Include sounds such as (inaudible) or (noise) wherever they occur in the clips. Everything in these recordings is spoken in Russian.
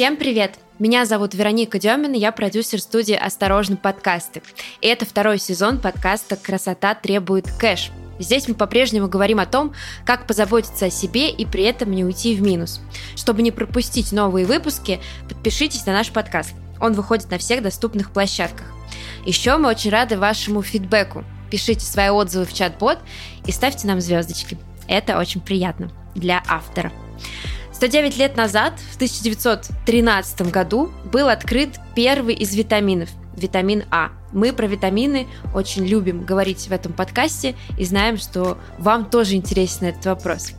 Всем привет! Меня зовут Вероника Демина, я продюсер студии «Осторожно, подкасты». И это второй сезон подкаста «Красота требует кэш». Здесь мы по-прежнему говорим о том, как позаботиться о себе и при этом не уйти в минус. Чтобы не пропустить новые выпуски, подпишитесь на наш подкаст. Он выходит на всех доступных площадках. Еще мы очень рады вашему фидбэку. Пишите свои отзывы в чат-бот и ставьте нам звездочки. Это очень приятно для автора. 109 лет назад, в 1913 году, был открыт первый из витаминов – витамин А. Мы про витамины очень любим говорить в этом подкасте и знаем, что вам тоже интересен этот вопрос.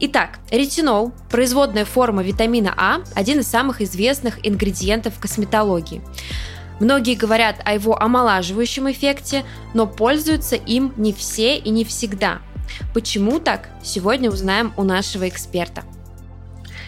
Итак, ретинол, производная форма витамина А, один из самых известных ингредиентов косметологии. Многие говорят о его омолаживающем эффекте, но пользуются им не все и не всегда. Почему так? Сегодня узнаем у нашего эксперта –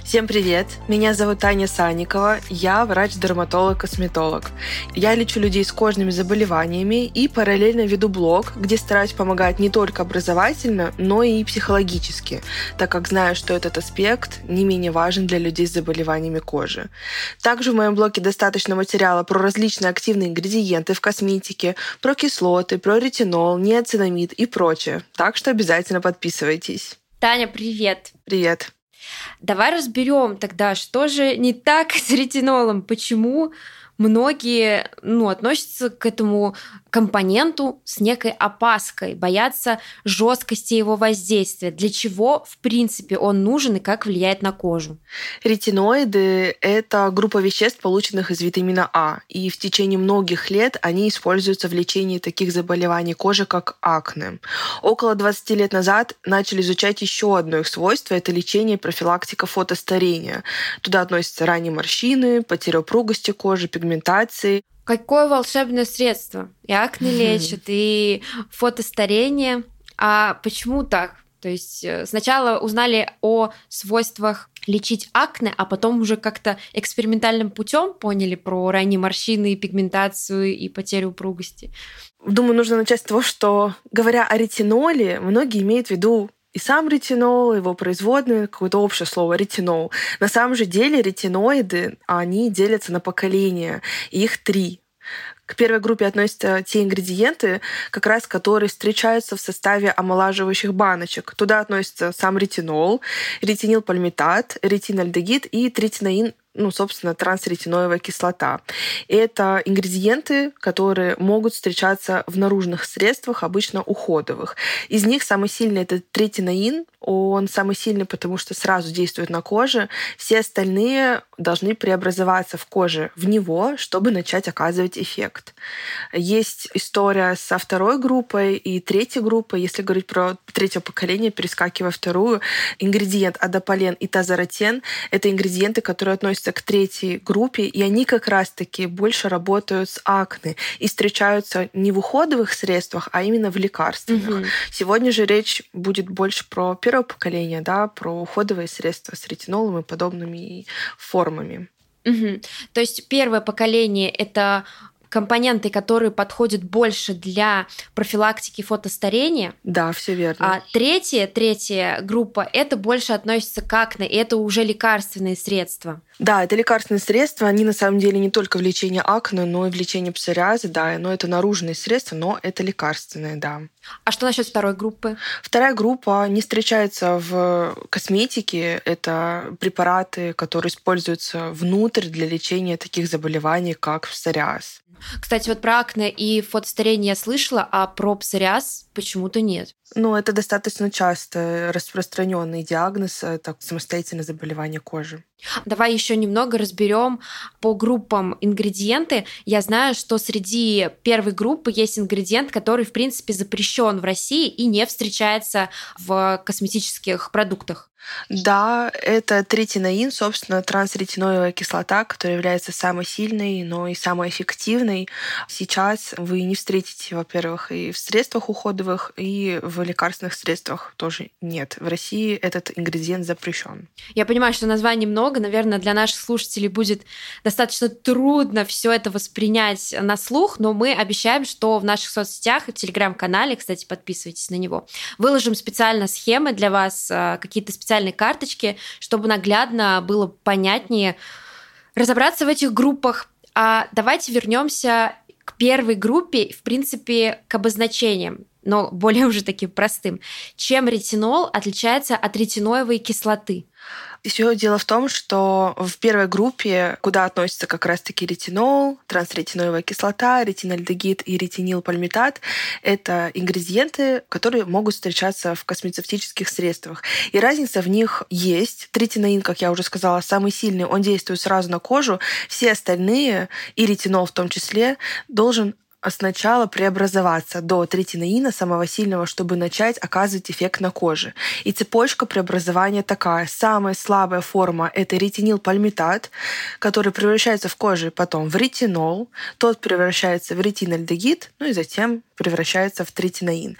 Всем привет! Меня зовут Таня Санникова, я врач-дерматолог-косметолог. Я лечу людей с кожными заболеваниями и параллельно веду блог, где стараюсь помогать не только образовательно, но и психологически, так как знаю, что этот аспект не менее важен для людей с заболеваниями кожи. Также в моем блоге достаточно материала про различные активные ингредиенты в косметике, про кислоты, про ретинол, неоцинамид и прочее. Так что обязательно подписывайтесь. Таня, привет! Привет! Давай разберем тогда, что же не так с ретинолом, почему многие ну, относятся к этому компоненту с некой опаской, боятся жесткости его воздействия. Для чего, в принципе, он нужен и как влияет на кожу? Ретиноиды — это группа веществ, полученных из витамина А, и в течение многих лет они используются в лечении таких заболеваний кожи, как акне. Около 20 лет назад начали изучать еще одно их свойство — это лечение и профилактика фотостарения. Туда относятся ранние морщины, потеря упругости кожи, пигментации — Какое волшебное средство. И акне лечит, и фотостарение. А почему так? То есть э, сначала узнали о свойствах лечить акне, а потом уже как-то экспериментальным путем поняли про ранние морщины, пигментацию и потерю упругости. Думаю, нужно начать с того, что, говоря о ретиноле, многие имеют в виду и сам ретинол, его производные, какое-то общее слово ретинол. На самом же деле ретиноиды, они делятся на поколения, их три. К первой группе относятся те ингредиенты, как раз которые встречаются в составе омолаживающих баночек. Туда относятся сам ретинол, ретинилпальмитат, ретинальдегид и тритинаин ну, собственно, трансретиноевая кислота. Это ингредиенты, которые могут встречаться в наружных средствах, обычно уходовых. Из них самый сильный это третинаин. Он самый сильный, потому что сразу действует на коже. Все остальные должны преобразоваться в коже в него, чтобы начать оказывать эффект. Есть история со второй группой и третьей группой. Если говорить про третье поколение, перескакивая вторую, ингредиент адапален и тазаротен — это ингредиенты, которые относятся относятся к третьей группе, и они как раз-таки больше работают с акне и встречаются не в уходовых средствах, а именно в лекарственных. Угу. Сегодня же речь будет больше про первое поколение, да, про уходовые средства с ретинолом и подобными формами. Угу. То есть первое поколение это компоненты, которые подходят больше для профилактики фотостарения. Да, все верно. А третья, третья группа, это больше относится к акне, и это уже лекарственные средства. Да, это лекарственные средства, они на самом деле не только в лечении акне, но и в лечении псориаза, да, но это наружные средства, но это лекарственные, да. А что насчет второй группы? Вторая группа не встречается в косметике. Это препараты, которые используются внутрь для лечения таких заболеваний, как псориаз. Кстати, вот про акне и фотостарение я слышала, а про псориаз почему-то нет. Ну, это достаточно часто распространенный диагноз, это самостоятельное заболевание кожи. Давай еще немного разберем по группам ингредиенты. Я знаю, что среди первой группы есть ингредиент, который, в принципе, запрещен в России и не встречается в косметических продуктах. Да, это третинаин, собственно, трансретиноевая кислота, которая является самой сильной, но и самой эффективной. Сейчас вы не встретите, во-первых, и в средствах уходовых, и в лекарственных средствах тоже нет. В России этот ингредиент запрещен. Я понимаю, что названий много. Наверное, для наших слушателей будет достаточно трудно все это воспринять на слух, но мы обещаем, что в наших соцсетях и в телеграм-канале, кстати, подписывайтесь на него, выложим специально схемы для вас, э, какие-то специальные карточки, чтобы наглядно было понятнее, разобраться в этих группах. А давайте вернемся к первой группе, в принципе, к обозначениям но более уже таким простым. Чем ретинол отличается от ретиноевой кислоты? Все дело в том, что в первой группе, куда относятся как раз-таки ретинол, трансретиноевая кислота, ретинальдегид и ретинилпальмитат, это ингредиенты, которые могут встречаться в космецевтических средствах. И разница в них есть. Третинаин, как я уже сказала, самый сильный, он действует сразу на кожу. Все остальные, и ретинол в том числе, должен сначала преобразоваться до третинаина, самого сильного, чтобы начать оказывать эффект на коже. И цепочка преобразования такая. Самая слабая форма — это ретинилпальмитат, который превращается в коже потом в ретинол, тот превращается в ретинальдегид, ну и затем превращается в третинаин.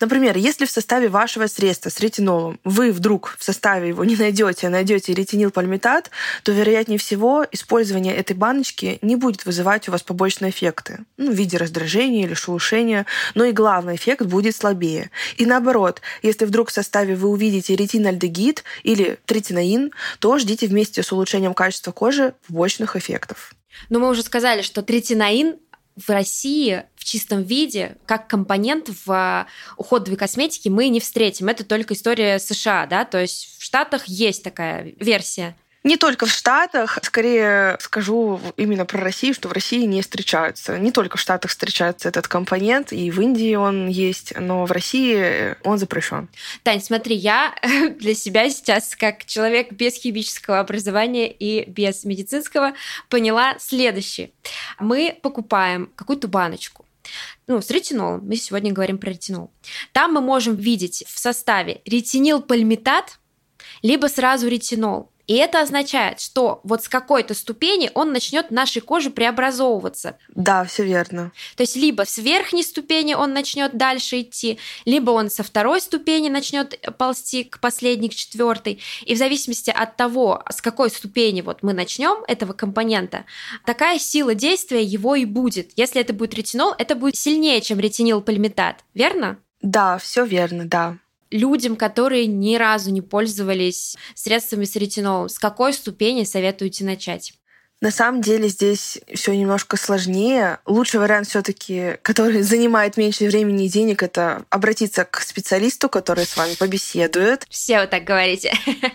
Например, если в составе вашего средства с ретинолом вы вдруг в составе его не найдете, а найдете ретинилпальмитат, то, вероятнее всего, использование этой баночки не будет вызывать у вас побочные эффекты ну, в виде раздражения или шелушения, но и главный эффект будет слабее. И наоборот, если вдруг в составе вы увидите ретинальдегид или третинаин, то ждите вместе с улучшением качества кожи побочных эффектов. Но мы уже сказали, что третинаин в России в чистом виде, как компонент в уходовой косметике мы не встретим. Это только история США, да, то есть в Штатах есть такая версия. Не только в Штатах, скорее скажу именно про Россию, что в России не встречаются. Не только в Штатах встречается этот компонент, и в Индии он есть, но в России он запрещен. Тань, смотри, я (laughs) для себя сейчас, как человек без химического образования и без медицинского, поняла следующее. Мы покупаем какую-то баночку, ну, с ретинолом. Мы сегодня говорим про ретинол. Там мы можем видеть в составе ретинилпальмитат, либо сразу ретинол. И это означает, что вот с какой-то ступени он начнет в нашей коже преобразовываться. Да, все верно. То есть либо с верхней ступени он начнет дальше идти, либо он со второй ступени начнет ползти к последней, к четвертой. И в зависимости от того, с какой ступени вот мы начнем этого компонента, такая сила действия его и будет. Если это будет ретинол, это будет сильнее, чем ретинилпальмитат, верно? Да, все верно, да людям, которые ни разу не пользовались средствами с ретинолом, с какой ступени советуете начать? На самом деле здесь все немножко сложнее. Лучший вариант все-таки, который (laughs) занимает меньше времени и денег, это обратиться к специалисту, который с вами побеседует. Все вы так говорите. (laughs)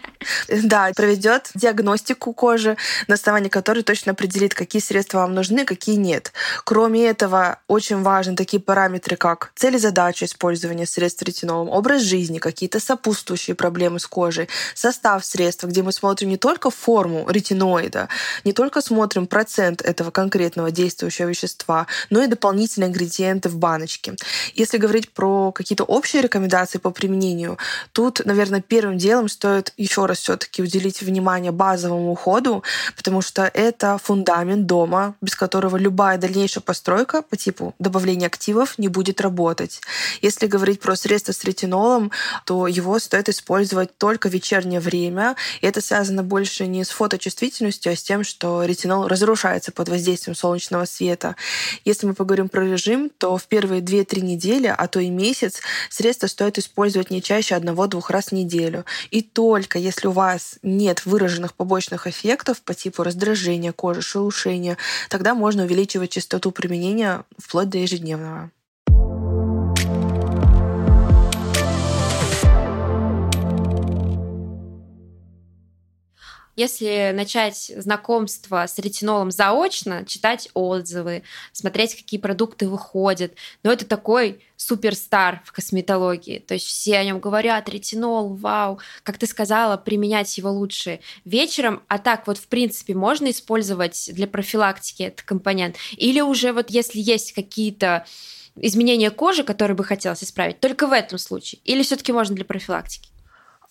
Да, проведет диагностику кожи, на основании которой точно определит, какие средства вам нужны, какие нет. Кроме этого, очень важны такие параметры, как цель и задача использования средств ретинолом, образ жизни, какие-то сопутствующие проблемы с кожей, состав средства, где мы смотрим не только форму ретиноида, не только только смотрим процент этого конкретного действующего вещества, но и дополнительные ингредиенты в баночке. Если говорить про какие-то общие рекомендации по применению, тут, наверное, первым делом стоит еще раз все-таки уделить внимание базовому уходу, потому что это фундамент дома, без которого любая дальнейшая постройка по типу добавления активов не будет работать. Если говорить про средства с ретинолом, то его стоит использовать только в вечернее время, и это связано больше не с фоточувствительностью, а с тем, что ретинол разрушается под воздействием солнечного света. Если мы поговорим про режим, то в первые 2-3 недели, а то и месяц, средства стоит использовать не чаще одного-двух раз в неделю. И только если у вас нет выраженных побочных эффектов по типу раздражения кожи, шелушения, тогда можно увеличивать частоту применения вплоть до ежедневного. Если начать знакомство с ретинолом заочно, читать отзывы, смотреть, какие продукты выходят, но это такой суперстар в косметологии. То есть все о нем говорят, ретинол, вау, как ты сказала, применять его лучше вечером, а так вот в принципе можно использовать для профилактики этот компонент. Или уже вот если есть какие-то изменения кожи, которые бы хотелось исправить, только в этом случае. Или все-таки можно для профилактики?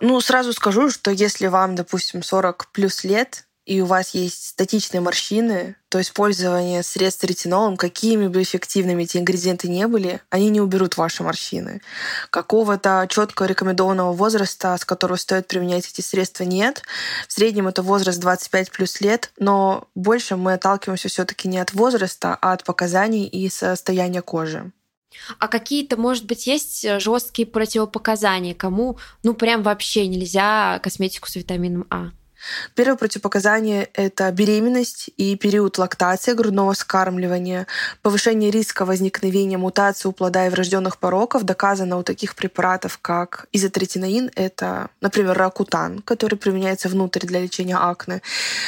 Ну, сразу скажу, что если вам, допустим, 40 плюс лет, и у вас есть статичные морщины, то использование средств ретинолом, какими бы эффективными эти ингредиенты не были, они не уберут ваши морщины. Какого-то четко рекомендованного возраста, с которого стоит применять эти средства, нет. В среднем это возраст 25 плюс лет, но больше мы отталкиваемся все-таки не от возраста, а от показаний и состояния кожи. А какие-то, может быть, есть э, жесткие противопоказания, кому, ну, прям вообще нельзя косметику с витамином А? Первое противопоказание – это беременность и период лактации грудного скармливания. Повышение риска возникновения мутации у плода и врожденных пороков доказано у таких препаратов, как изотретинаин – это, например, ракутан, который применяется внутрь для лечения акне.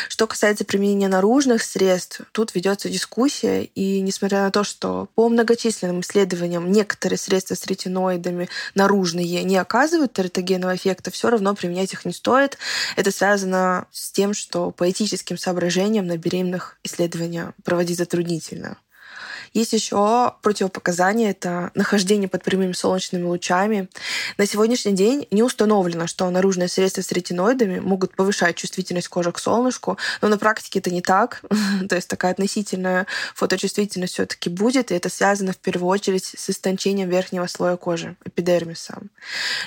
Что касается применения наружных средств, тут ведется дискуссия, и несмотря на то, что по многочисленным исследованиям некоторые средства с ретиноидами наружные не оказывают тератогенного эффекта, все равно применять их не стоит. Это связано с тем, что по этическим соображениям на беременных исследования проводить затруднительно. Есть еще противопоказания, это нахождение под прямыми солнечными лучами. На сегодняшний день не установлено, что наружные средства с ретиноидами могут повышать чувствительность кожи к солнышку, но на практике это не так. (laughs) То есть такая относительная фоточувствительность все таки будет, и это связано в первую очередь с истончением верхнего слоя кожи, эпидермиса.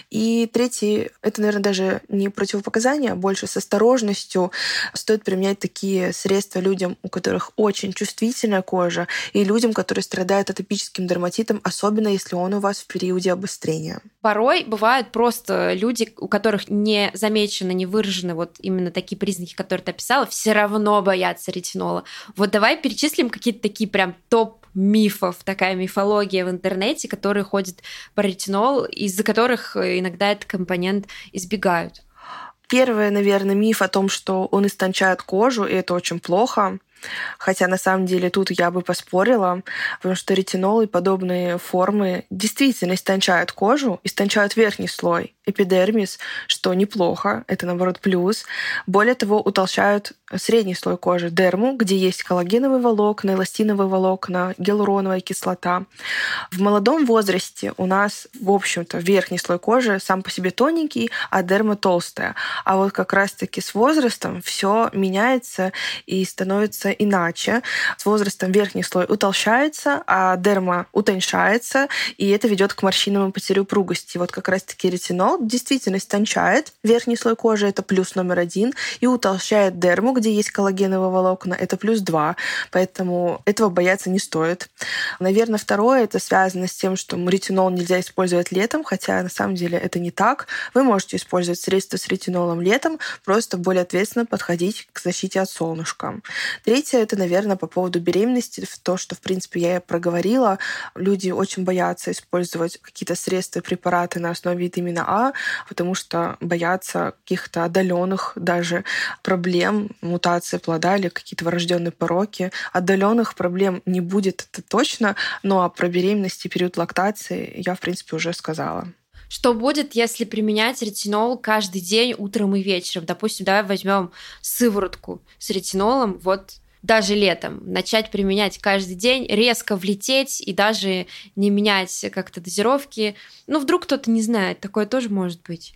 И третий, это, наверное, даже не противопоказание, а больше с осторожностью стоит применять такие средства людям, у которых очень чувствительная кожа, и людям, которые страдают атопическим дерматитом, особенно если он у вас в периоде обострения. Порой бывают просто люди, у которых не замечены, не выражены вот именно такие признаки, которые ты описала, все равно боятся ретинола. Вот давай перечислим какие-то такие прям топ мифов, такая мифология в интернете, которые ходят по ретинол, из-за которых иногда этот компонент избегают. Первый, наверное, миф о том, что он истончает кожу, и это очень плохо. Хотя на самом деле тут я бы поспорила, потому что ретинол и подобные формы действительно истончают кожу, истончают верхний слой, эпидермис, что неплохо, это наоборот плюс. Более того, утолщают средний слой кожи, дерму, где есть коллагеновые волокна, эластиновые волокна, гиалуроновая кислота. В молодом возрасте у нас, в общем-то, верхний слой кожи сам по себе тоненький, а дерма толстая. А вот как раз-таки с возрастом все меняется и становится иначе. С возрастом верхний слой утолщается, а дерма утоньшается, и это ведет к морщинам и потере упругости. Вот как раз-таки ретинол действительно истончает верхний слой кожи, это плюс номер один, и утолщает дерму, где есть коллагеновые волокна, это плюс два. Поэтому этого бояться не стоит. Наверное, второе, это связано с тем, что ретинол нельзя использовать летом, хотя на самом деле это не так. Вы можете использовать средства с ретинолом летом, просто более ответственно подходить к защите от солнышка. Третье, это, наверное, по поводу беременности, то, что, в принципе, я проговорила. Люди очень боятся использовать какие-то средства, препараты на основе витамина А, потому что боятся каких-то отдаленных даже проблем, мутации плода или какие-то врожденные пороки. Отдаленных проблем не будет, это точно, но про беременность и период лактации я, в принципе, уже сказала. Что будет, если применять ретинол каждый день утром и вечером? Допустим, давай возьмем сыворотку с ретинолом, вот даже летом, начать применять каждый день, резко влететь и даже не менять как-то дозировки. Ну, вдруг кто-то не знает, такое тоже может быть.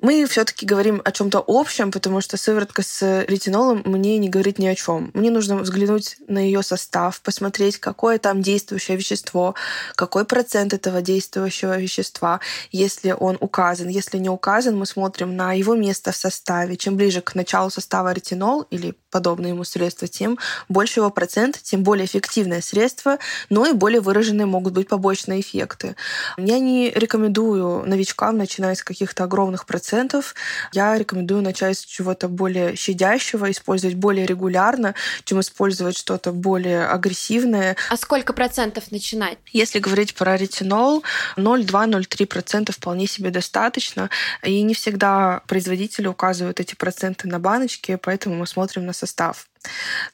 Мы все-таки говорим о чем-то общем, потому что сыворотка с ретинолом мне не говорит ни о чем. Мне нужно взглянуть на ее состав, посмотреть, какое там действующее вещество, какой процент этого действующего вещества, если он указан. Если не указан, мы смотрим на его место в составе. Чем ближе к началу состава ретинол или подобные ему средства, тем больше его процент, тем более эффективное средство, но и более выраженные могут быть побочные эффекты. Я не рекомендую новичкам начинать с каких-то огромных процентов. Я рекомендую начать с чего-то более щадящего, использовать более регулярно, чем использовать что-то более агрессивное. А сколько процентов начинать? Если говорить про ретинол, 0,2-0,3 процента вполне себе достаточно. И не всегда производители указывают эти проценты на баночке, поэтому мы смотрим на состав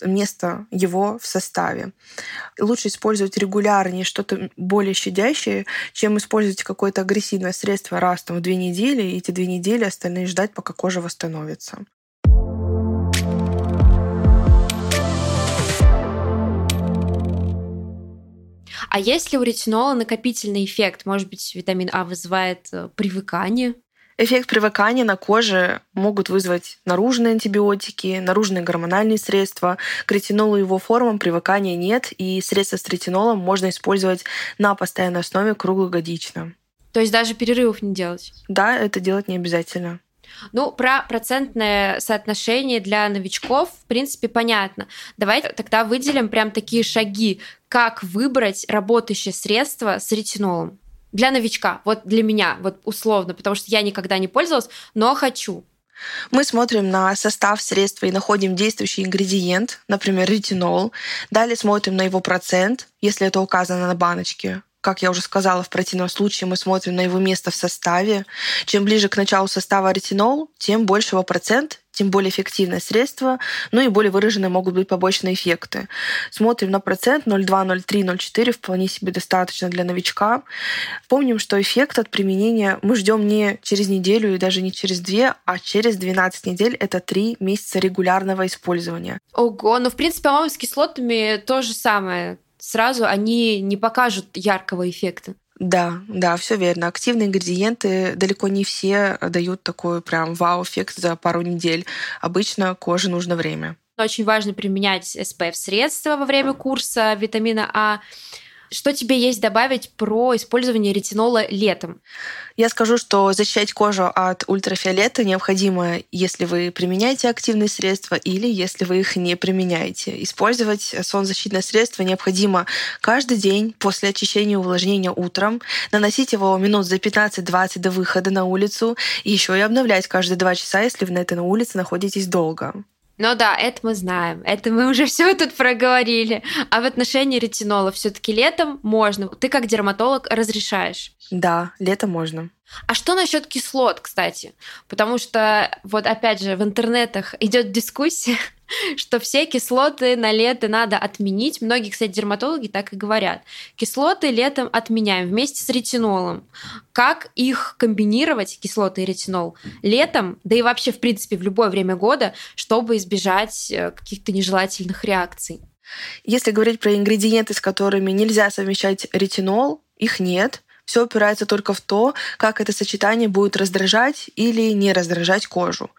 место его в составе. Лучше использовать регулярнее что-то более щадящее, чем использовать какое-то агрессивное средство раз там, в две недели, и эти две недели остальные ждать, пока кожа восстановится. А если у ретинола накопительный эффект? Может быть, витамин А вызывает э, привыкание? Эффект привыкания на коже могут вызвать наружные антибиотики, наружные гормональные средства. К ретинолу и его формам привыкания нет, и средства с ретинолом можно использовать на постоянной основе круглогодично. То есть даже перерывов не делать? Да, это делать не обязательно. Ну, про процентное соотношение для новичков, в принципе, понятно. Давайте тогда выделим прям такие шаги, как выбрать работающее средство с ретинолом для новичка, вот для меня, вот условно, потому что я никогда не пользовалась, но хочу. Мы смотрим на состав средства и находим действующий ингредиент, например, ретинол. Далее смотрим на его процент, если это указано на баночке. Как я уже сказала, в противном случае мы смотрим на его место в составе. Чем ближе к началу состава ретинол, тем больше его процент, тем более эффективное средство, ну и более выраженные могут быть побочные эффекты. Смотрим на процент 0,2, 0,3, 0,4 вполне себе достаточно для новичка. Помним, что эффект от применения мы ждем не через неделю и даже не через две, а через 12 недель. Это 3 месяца регулярного использования. Ого, ну в принципе, по-моему, с кислотами то же самое сразу они не покажут яркого эффекта. Да, да, все верно. Активные ингредиенты далеко не все дают такой прям вау-эффект за пару недель. Обычно коже нужно время. Очень важно применять SPF-средства во время курса витамина А. Что тебе есть добавить про использование ретинола летом? Я скажу, что защищать кожу от ультрафиолета необходимо, если вы применяете активные средства или если вы их не применяете. Использовать солнцезащитное средство необходимо каждый день после очищения и увлажнения утром, наносить его минут за 15-20 до выхода на улицу и еще и обновлять каждые два часа, если вы на этой на улице находитесь долго. Ну да, это мы знаем. Это мы уже (laughs) все тут проговорили. А в отношении ретинола все-таки летом можно. Ты как дерматолог разрешаешь? Да, летом можно. А что насчет кислот, кстати? Потому что вот опять же в интернетах идет дискуссия, (laughs) (laughs) что все кислоты на лето надо отменить. Многие, кстати, дерматологи так и говорят. Кислоты летом отменяем вместе с ретинолом. Как их комбинировать, кислоты и ретинол, летом, да и вообще, в принципе, в любое время года, чтобы избежать э, каких-то нежелательных реакций? Если говорить про ингредиенты, с которыми нельзя совмещать ретинол, их нет. Все упирается только в то, как это сочетание будет раздражать или не раздражать кожу.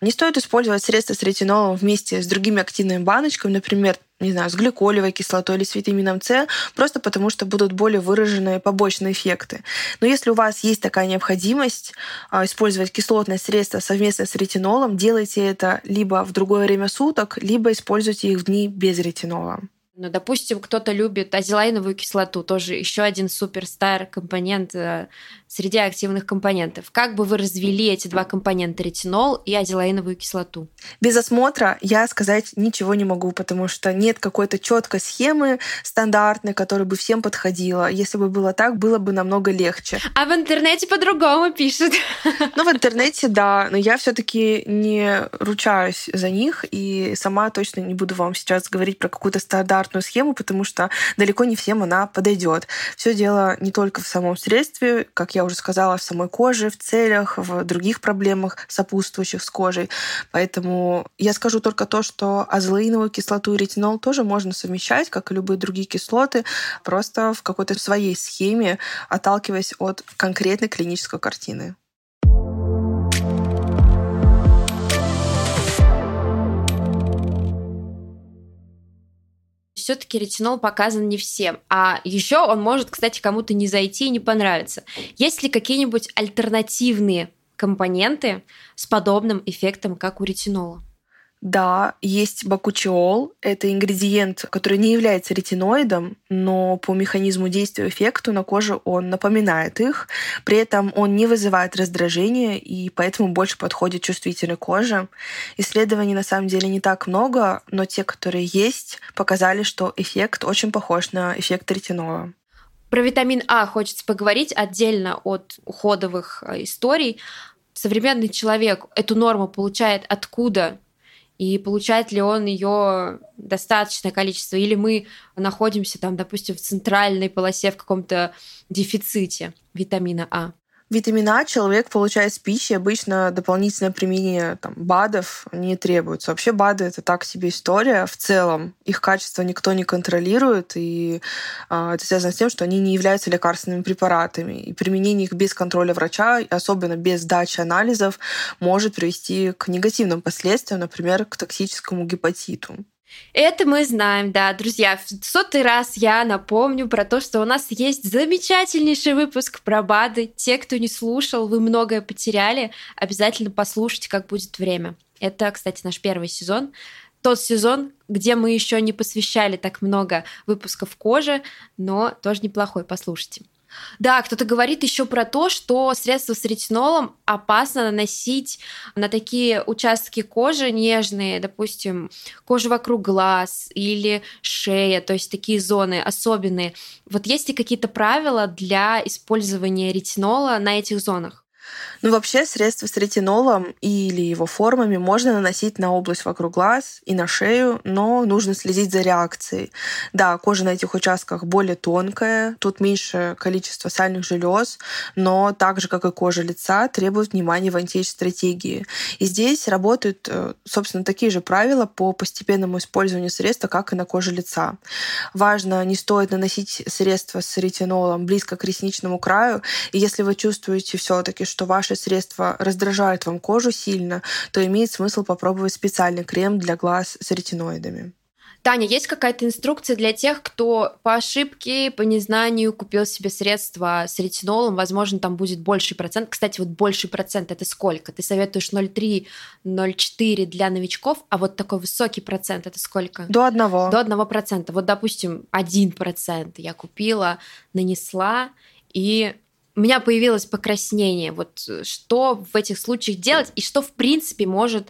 Не стоит использовать средства с ретинолом вместе с другими активными баночками, например, не знаю, с гликолевой кислотой или с витамином С, просто потому что будут более выраженные побочные эффекты. Но если у вас есть такая необходимость а, использовать кислотное средство совместно с ретинолом, делайте это либо в другое время суток, либо используйте их в дни без ретинола. Ну, допустим, кто-то любит азелайновую кислоту, тоже еще один суперстар компонент э, среди активных компонентов. Как бы вы развели эти два компонента, ретинол и азелайновую кислоту? Без осмотра я сказать ничего не могу, потому что нет какой-то четкой схемы стандартной, которая бы всем подходила. Если бы было так, было бы намного легче. А в интернете по-другому пишут. Ну, в интернете, да, но я все-таки не ручаюсь за них и сама точно не буду вам сейчас говорить про какую-то стандартную стандартную схему, потому что далеко не всем она подойдет. Все дело не только в самом средстве, как я уже сказала, в самой коже, в целях, в других проблемах, сопутствующих с кожей. Поэтому я скажу только то, что азелаиновую кислоту и ретинол тоже можно совмещать, как и любые другие кислоты, просто в какой-то своей схеме, отталкиваясь от конкретной клинической картины. Все-таки ретинол показан не всем. А еще он может, кстати, кому-то не зайти и не понравиться. Есть ли какие-нибудь альтернативные компоненты с подобным эффектом, как у ретинола? Да, есть бакучиол. Это ингредиент, который не является ретиноидом, но по механизму действия эффекту на коже он напоминает их. При этом он не вызывает раздражения и поэтому больше подходит чувствительной коже. Исследований на самом деле не так много, но те, которые есть, показали, что эффект очень похож на эффект ретинола. Про витамин А хочется поговорить отдельно от уходовых э, историй. Современный человек эту норму получает откуда? И получает ли он ее достаточное количество, или мы находимся там, допустим, в центральной полосе в каком-то дефиците витамина А. Витамин А человек получает с пищи. Обычно дополнительное применение там, БАДов не требуется. Вообще БАДы — это так себе история. В целом их качество никто не контролирует, и э, это связано с тем, что они не являются лекарственными препаратами. И применение их без контроля врача, особенно без сдачи анализов, может привести к негативным последствиям, например, к токсическому гепатиту. Это мы знаем, да, друзья. В сотый раз я напомню про то, что у нас есть замечательнейший выпуск про БАДы. Те, кто не слушал, вы многое потеряли. Обязательно послушайте, как будет время. Это, кстати, наш первый сезон. Тот сезон, где мы еще не посвящали так много выпусков кожи, но тоже неплохой, послушайте. Да, кто-то говорит еще про то, что средства с ретинолом опасно наносить на такие участки кожи нежные, допустим, кожа вокруг глаз или шея, то есть такие зоны особенные. Вот есть ли какие-то правила для использования ретинола на этих зонах? Ну, вообще, средства с ретинолом или его формами можно наносить на область вокруг глаз и на шею, но нужно следить за реакцией. Да, кожа на этих участках более тонкая, тут меньше количество сальных желез, но так же, как и кожа лица, требует внимания в антиэйдж-стратегии. И здесь работают, э, собственно, такие же правила по постепенному использованию средства, как и на коже лица. Важно, не стоит наносить средства с ретинолом близко к ресничному краю, и если вы чувствуете все таки что ваши средства раздражают вам кожу сильно, то имеет смысл попробовать специальный крем для глаз с ретиноидами. Таня, есть какая-то инструкция для тех, кто по ошибке, по незнанию купил себе средства с ретинолом? Возможно, там будет больший процент. Кстати, вот больший процент это сколько? Ты советуешь 0,3, 0,4 для новичков, а вот такой высокий процент это сколько? До одного. До одного процента. Вот, допустим, один процент я купила, нанесла, и у меня появилось покраснение. Вот э, что в этих случаях делать и что, в принципе, может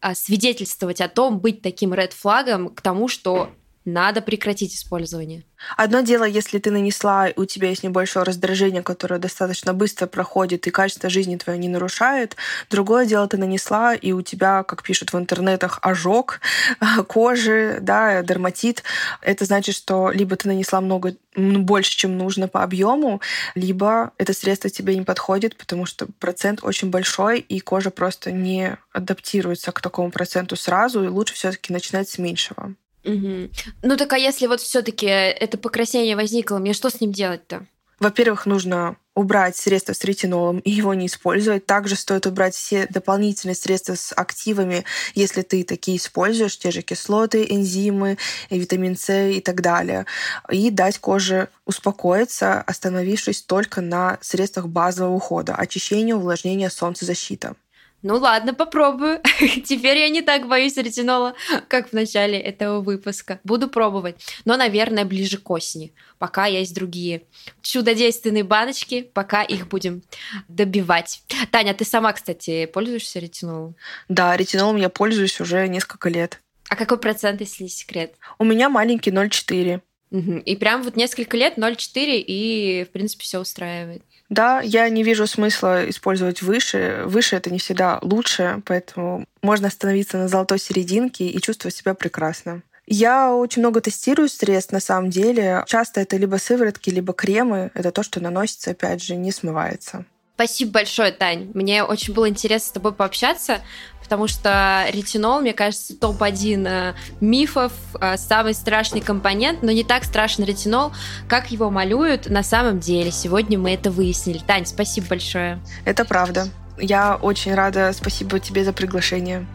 а, свидетельствовать о том, быть таким ред флагом к тому, что надо прекратить использование. Одно дело, если ты нанесла, у тебя есть небольшое раздражение, которое достаточно быстро проходит и качество жизни твое не нарушает. Другое дело, ты нанесла, и у тебя, как пишут в интернетах, ожог (laughs) кожи, да, дерматит. Это значит, что либо ты нанесла много больше, чем нужно по объему, либо это средство тебе не подходит, потому что процент очень большой, и кожа просто не адаптируется к такому проценту сразу, и лучше все-таки начинать с меньшего. Угу. Ну так а если вот все-таки это покраснение возникло, мне что с ним делать-то? Во-первых, нужно убрать средства с ретинолом и его не использовать. Также стоит убрать все дополнительные средства с активами, если ты такие используешь, те же кислоты, энзимы, витамин С и так далее. И дать коже успокоиться, остановившись только на средствах базового ухода, очищение, увлажнение, солнцезащита. Ну ладно, попробую. (laughs) Теперь я не так боюсь ретинола, как в начале этого выпуска. Буду пробовать. Но, наверное, ближе к осени. Пока есть другие чудодейственные баночки, пока их будем добивать. Таня, ты сама, кстати, пользуешься ретинолом? Да, ретинолом я пользуюсь уже несколько лет. А какой процент, если секрет? У меня маленький 0,4. Угу. И прям вот несколько лет 0,4, и, в принципе, все устраивает. Да, я не вижу смысла использовать выше. Выше это не всегда лучше, поэтому можно остановиться на золотой серединке и чувствовать себя прекрасно. Я очень много тестирую средств на самом деле. Часто это либо сыворотки, либо кремы. Это то, что наносится, опять же, не смывается. Спасибо большое, Тань. Мне очень было интересно с тобой пообщаться потому что ретинол, мне кажется, топ-1 э, мифов, э, самый страшный компонент, но не так страшный ретинол, как его малюют на самом деле. Сегодня мы это выяснили. Тань, спасибо большое. Это правда. Я очень рада. Спасибо тебе за приглашение.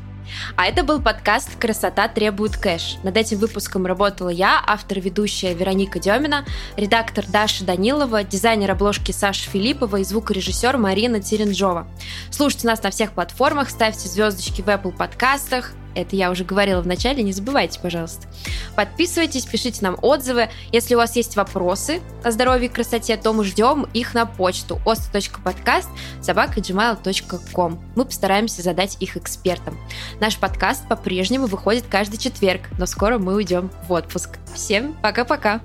А это был подкаст «Красота требует кэш». Над этим выпуском работала я, автор-ведущая Вероника Демина, редактор Даша Данилова, дизайнер обложки Саша Филиппова и звукорежиссер Марина Теренжова. Слушайте нас на всех платформах, ставьте звездочки в Apple подкастах, это я уже говорила в начале, не забывайте, пожалуйста. Подписывайтесь, пишите нам отзывы. Если у вас есть вопросы о здоровье и красоте, то мы ждем их на почту osta.podcast собака.gmail.com. Мы постараемся задать их экспертам. Наш подкаст по-прежнему выходит каждый четверг, но скоро мы уйдем в отпуск. Всем пока-пока!